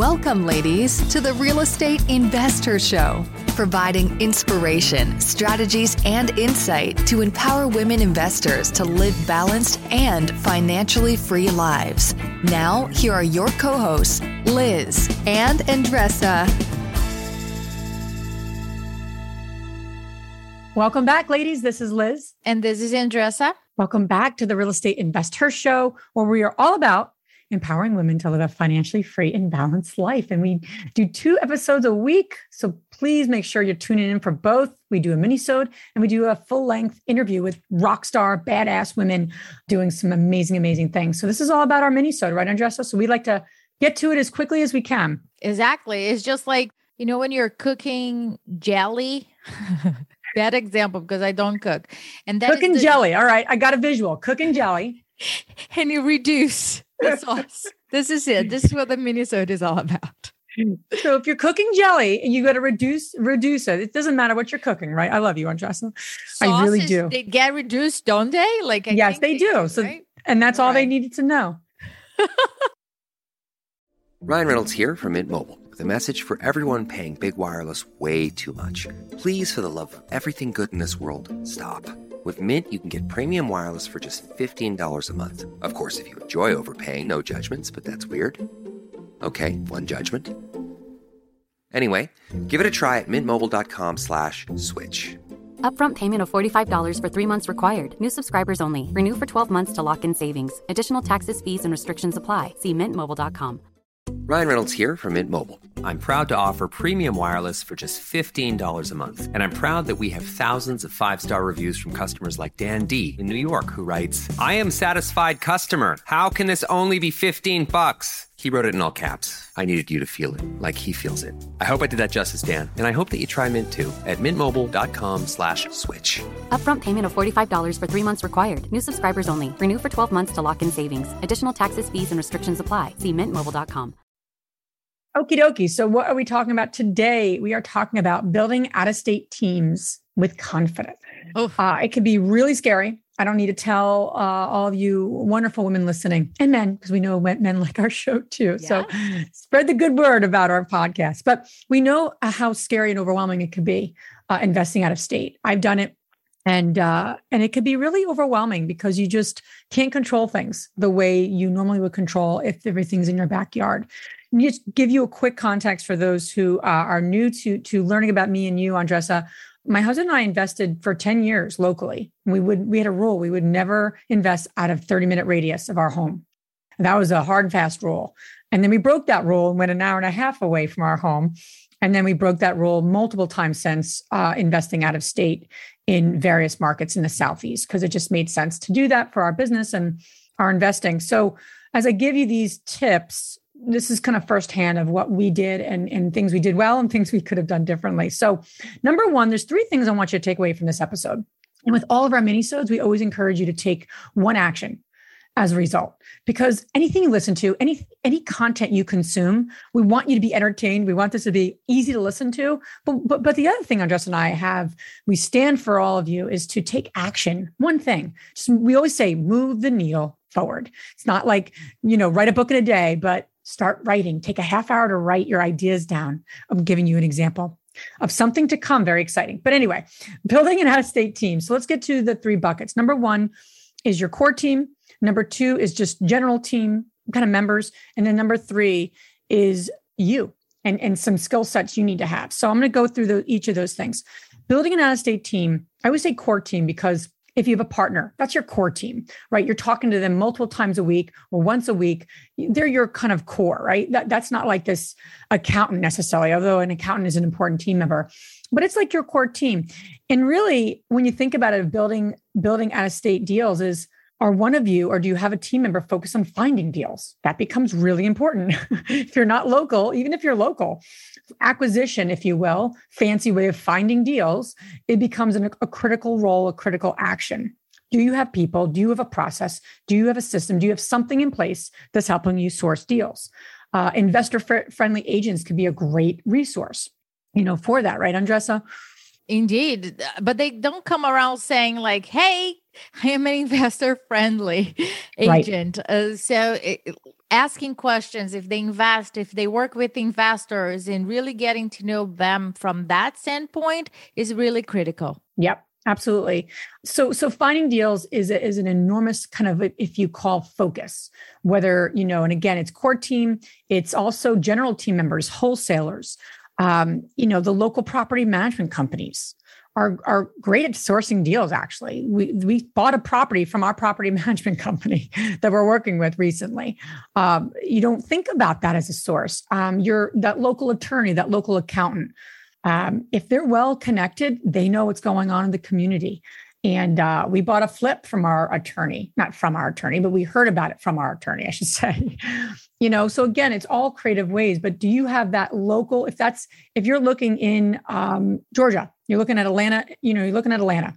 Welcome, ladies, to the Real Estate Investor Show, providing inspiration, strategies, and insight to empower women investors to live balanced and financially free lives. Now, here are your co hosts, Liz and Andressa. Welcome back, ladies. This is Liz. And this is Andressa. Welcome back to the Real Estate Investor Show, where we are all about empowering women to live a financially free and balanced life. And we do two episodes a week. So please make sure you're tuning in for both. We do a mini-sode and we do a full-length interview with rock star, badass women doing some amazing, amazing things. So this is all about our mini-sode, right, Andressa? So we like to get to it as quickly as we can. Exactly. It's just like, you know, when you're cooking jelly. Bad example because I don't cook. And then cooking the- jelly. All right. I got a visual. Cooking jelly. and you reduce the sauce. this is it. This is what the mini-sode is all about. So if you're cooking jelly and you got to reduce reduce it, it doesn't matter what you're cooking, right? I love you, Andressa. I really do. They get reduced, don't they? Like I yes, they, they, do. so right? and that's all, all right. they needed to know. Ryan Reynolds here from Mint Mobile with a message for everyone paying big wireless way too much. Please, for the love of everything good in this world, stop. With Mint, you can get premium wireless for just $15 a month. Of course, if you enjoy overpaying, no judgments, but that's weird. Okay, one judgment. Anyway, give it a try at mintmobile.com slash switch. Upfront payment of $45 for three months required. New subscribers only. Renew for 12 months to lock in savings. Additional taxes, fees, and restrictions apply. See mintmobile.com. Ryan Reynolds here from Mint Mobile. I'm proud to offer premium wireless for just $15 a month. And I'm proud that we have thousands of five star reviews from customers like Dan D in New York, who writes, I am satisfied customer. How can this only be 15 bucks? He wrote it in all caps. I needed you to feel it, like he feels it. I hope I did that justice, Dan. And I hope that you try Mint too at mintmobile.com slash switch. Upfront payment of $45 for three months required. New subscribers only. Renew for 12 months to lock in savings. Additional taxes, fees, and restrictions apply. See mintmobile.com. Okie dokie. So, what are we talking about today? We are talking about building out of state teams with confidence. Oh. Uh, it can be really scary. I don't need to tell uh, all of you wonderful women listening and men, because we know men like our show too. Yeah. So spread the good word about our podcast. But we know uh, how scary and overwhelming it could be uh, investing out of state. I've done it and uh, and it could be really overwhelming because you just can't control things the way you normally would control if everything's in your backyard. Just give you a quick context for those who uh, are new to to learning about me and you, Andressa my husband and I invested for 10 years locally. We would we had a rule we would never invest out of 30 minute radius of our home. That was a hard and fast rule. And then we broke that rule and went an hour and a half away from our home. And then we broke that rule multiple times since uh, investing out of state in various markets in the Southeast because it just made sense to do that for our business and our investing. So, as I give you these tips, this is kind of firsthand of what we did and, and things we did well and things we could have done differently. So, number one, there's three things I want you to take away from this episode. And with all of our mini-sodes, we always encourage you to take one action as a result. Because anything you listen to any any content you consume we want you to be entertained. We want this to be easy to listen to. But but, but the other thing Andressa and i have we stand for all of you is to take action. One thing. Just we always say move the needle forward. It's not like you know write a book in a day but start writing. Take a half hour to write your ideas down. I'm giving you an example of something to come, very exciting. But anyway, building an out of state team. So let's get to the three buckets. Number one is your core team. Number two is just general team kind of members. And then number three is you and, and some skill sets you need to have. So I'm going to go through the, each of those things. Building an out of state team, I would say core team because if you have a partner, that's your core team, right? You're talking to them multiple times a week or once a week. They're your kind of core, right? That, that's not like this accountant necessarily, although an accountant is an important team member, but it's like your core team. And really, when you think about it, building building out of state deals is are one of you or do you have a team member focused on finding deals? That becomes really important. If you're not local even if you're local acquisition if you will fancy way of finding deals it becomes an, a critical role a critical action. Do you have people? Do you have a process? Do you have a system? Do you have something in place that's helping you source deals? Uh, investor friendly agents could be a great resource you know for that right andressa? Indeed. But they don't come around saying, like, hey, I am an investor friendly agent. Right. Uh, so it, asking questions, if they invest, if they work with investors, and really getting to know them from that standpoint is really critical. Yep. Absolutely. So, so finding deals is a, is an enormous kind of if you call focus. Whether you know, and again, it's core team. It's also general team members, wholesalers. Um, you know, the local property management companies are are great at sourcing deals. Actually, we we bought a property from our property management company that we're working with recently. Um, you don't think about that as a source. Um, you're that local attorney, that local accountant. Um, if they're well connected, they know what's going on in the community. And uh, we bought a flip from our attorney, not from our attorney, but we heard about it from our attorney, I should say. you know, so again, it's all creative ways. But do you have that local? If that's if you're looking in um, Georgia, you're looking at Atlanta, you know, you're looking at Atlanta.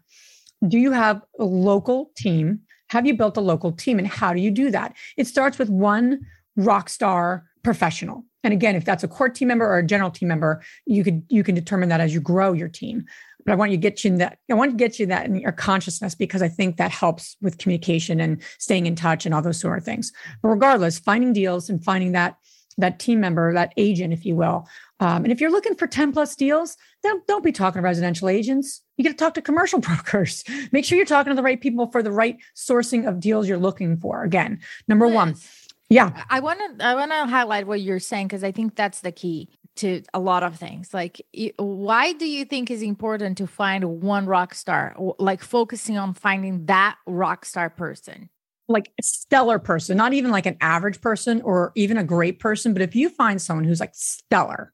Do you have a local team? Have you built a local team? And how do you do that? It starts with one rock star professional. And again, if that's a core team member or a general team member, you could you can determine that as you grow your team but I want you to get you in that. I want to get you that in your consciousness because I think that helps with communication and staying in touch and all those sort of things. But regardless, finding deals and finding that that team member, that agent, if you will. Um, and if you're looking for 10 plus deals, don't, don't be talking to residential agents. You get to talk to commercial brokers. Make sure you're talking to the right people for the right sourcing of deals you're looking for. Again, number one. Yeah. I want to I want to highlight what you're saying because I think that's the key to a lot of things. Like, why do you think is important to find one rock star? Like focusing on finding that rock star person, like a stellar person, not even like an average person or even a great person, but if you find someone who's like stellar,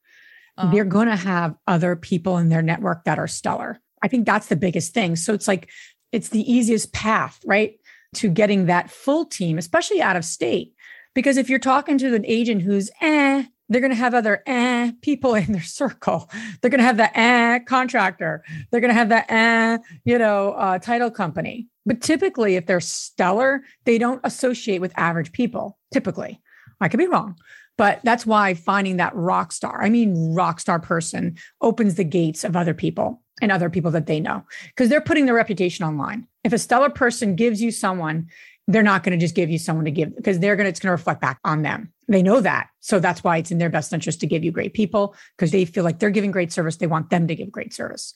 uh-huh. they're going to have other people in their network that are stellar. I think that's the biggest thing. So it's like it's the easiest path, right, to getting that full team, especially out of state. Because if you're talking to an agent who's eh, they're going to have other eh people in their circle. They're going to have the eh contractor. They're going to have the eh, you know, uh, title company. But typically, if they're stellar, they don't associate with average people. Typically, I could be wrong, but that's why finding that rock star, I mean, rock star person, opens the gates of other people and other people that they know because they're putting their reputation online. If a stellar person gives you someone they're not going to just give you someone to give because they're going to it's going to reflect back on them. They know that. So that's why it's in their best interest to give you great people because they feel like they're giving great service. They want them to give great service.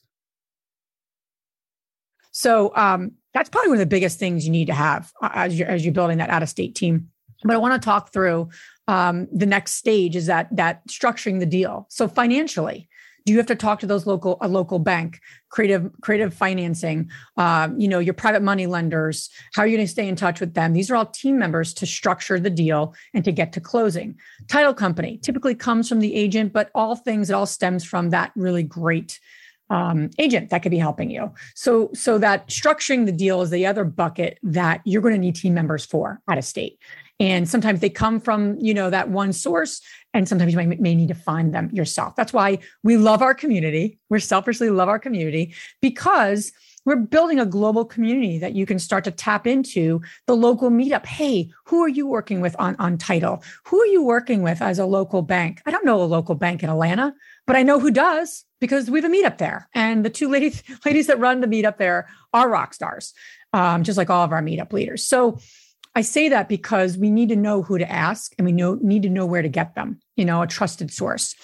So um, that's probably one of the biggest things you need to have uh, as you're as you're building that out of state team. But i want to talk through um, the next stage is that that structuring the deal. So financially do you have to talk to those local a local bank creative creative financing um, you know your private money lenders? How are you going to stay in touch with them? These are all team members to structure the deal and to get to closing. Title company typically comes from the agent but all things it all stems from that really great um, agent that could be helping you. So, so that structuring the deal is the other bucket that you're going to need team members for out of state. And sometimes they come from, you know, that one source, and sometimes you may, may need to find them yourself. That's why we love our community. We're selfishly love our community because we're building a global community that you can start to tap into the local meetup. Hey, who are you working with on, on title? Who are you working with as a local bank? I don't know a local bank in Atlanta, but I know who does because we have a meetup there. And the two ladies, ladies that run the meetup there are rock stars, um, just like all of our meetup leaders. So I say that because we need to know who to ask and we know need to know where to get them, you know, a trusted source.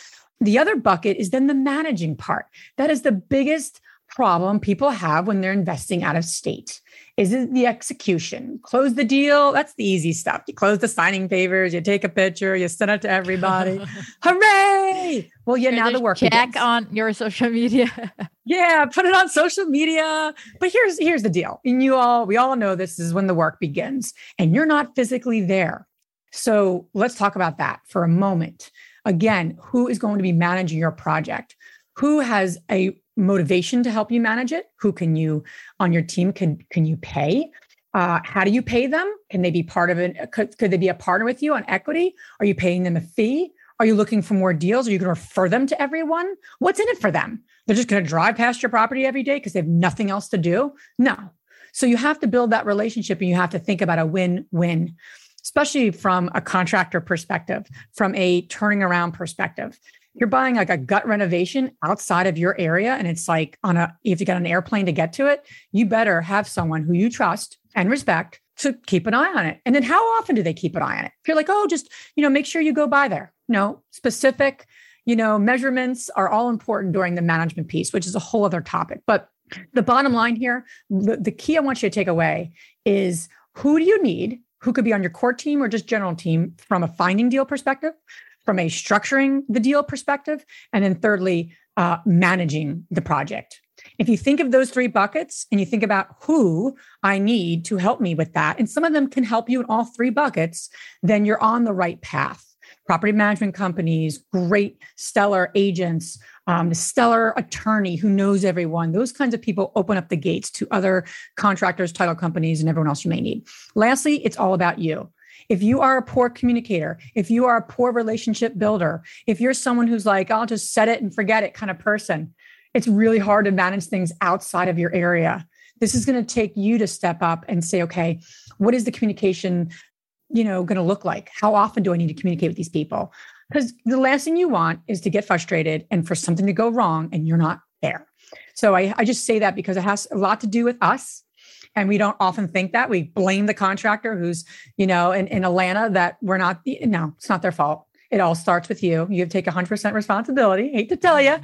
The other bucket is then the managing part. That is the biggest problem people have when they're investing out of state is it the execution? Close the deal. That's the easy stuff. You close the signing favors you take a picture you send it to everybody. Hooray! Well yeah now the work check begins. on your social media. Yeah put it on social media. But here's here's the deal. And you all we all know this is when the work begins and you're not physically there. So let's talk about that for a moment. Again who is going to be managing your project? Who has a motivation to help you manage it? Who can you on your team can can you pay? Uh, how do you pay them? Can they be part of it could, could they be a partner with you on equity? Are you paying them a fee? Are you looking for more deals? Are you going to refer them to everyone? What's in it for them? They're just going to drive past your property every day because they have nothing else to do? No. So you have to build that relationship and you have to think about a win-win especially from a contractor perspective from a turning around perspective you're buying like a gut renovation outside of your area and it's like on a you have to get an airplane to get to it you better have someone who you trust and respect to keep an eye on it. And then how often do they keep an eye on it? If you're like, oh, just, you know, make sure you go by there. No, specific, you know, measurements are all important during the management piece, which is a whole other topic. But the bottom line here, the, the key I want you to take away is who do you need? Who could be on your core team or just general team from a finding deal perspective, from a structuring the deal perspective, and then thirdly, uh, managing the project. If you think of those three buckets and you think about who I need to help me with that, and some of them can help you in all three buckets, then you're on the right path. Property management companies, great stellar agents, um, the stellar attorney who knows everyone, those kinds of people open up the gates to other contractors, title companies, and everyone else you may need. Lastly, it's all about you. If you are a poor communicator, if you are a poor relationship builder, if you're someone who's like, I'll just set it and forget it kind of person, it's really hard to manage things outside of your area. This is going to take you to step up and say, okay, what is the communication, you know, going to look like? How often do I need to communicate with these people? Because the last thing you want is to get frustrated and for something to go wrong and you're not there. So I, I just say that because it has a lot to do with us. And we don't often think that. We blame the contractor who's, you know, in, in Atlanta that we're not, no, it's not their fault. It all starts with you. You take 100% responsibility. Hate to tell you,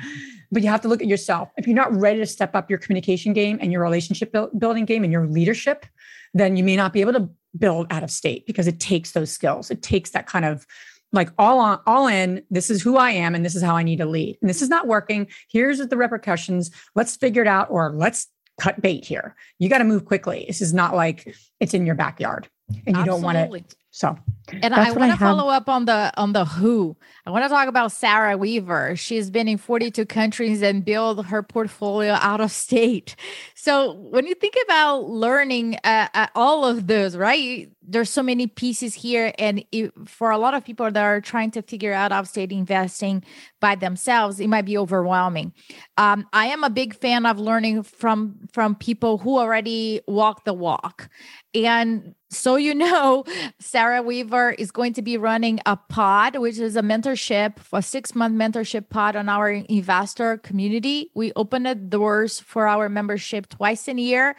but you have to look at yourself. If you're not ready to step up your communication game and your relationship building game and your leadership, then you may not be able to build out of state because it takes those skills. It takes that kind of like all on all in this is who i am and this is how i need to lead and this is not working here's the repercussions let's figure it out or let's cut bait here you got to move quickly this is not like it's in your backyard and you Absolutely. don't want it so and I want to follow up on the on the who. I want to talk about Sarah Weaver. She's been in 42 countries and built her portfolio out of state. So when you think about learning uh, uh, all of those, right? There's so many pieces here, and it, for a lot of people that are trying to figure out out of state investing by themselves, it might be overwhelming. Um, I am a big fan of learning from from people who already walk the walk, and so you know, Sarah Weaver is going to be running a pod, which is a mentorship, a six month mentorship pod on our investor community. We open the doors for our membership twice a year.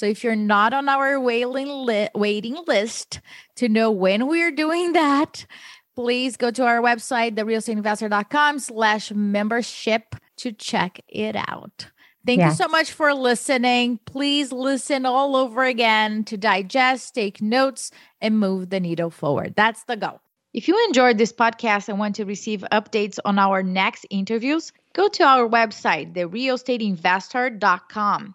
So if you're not on our waiting, li- waiting list to know when we're doing that, please go to our website, therealestateinvestor.com slash membership to check it out. Thank yes. you so much for listening. Please listen all over again to digest, take notes, and move the needle forward. That's the goal. If you enjoyed this podcast and want to receive updates on our next interviews, go to our website, therealestateinvestor.com.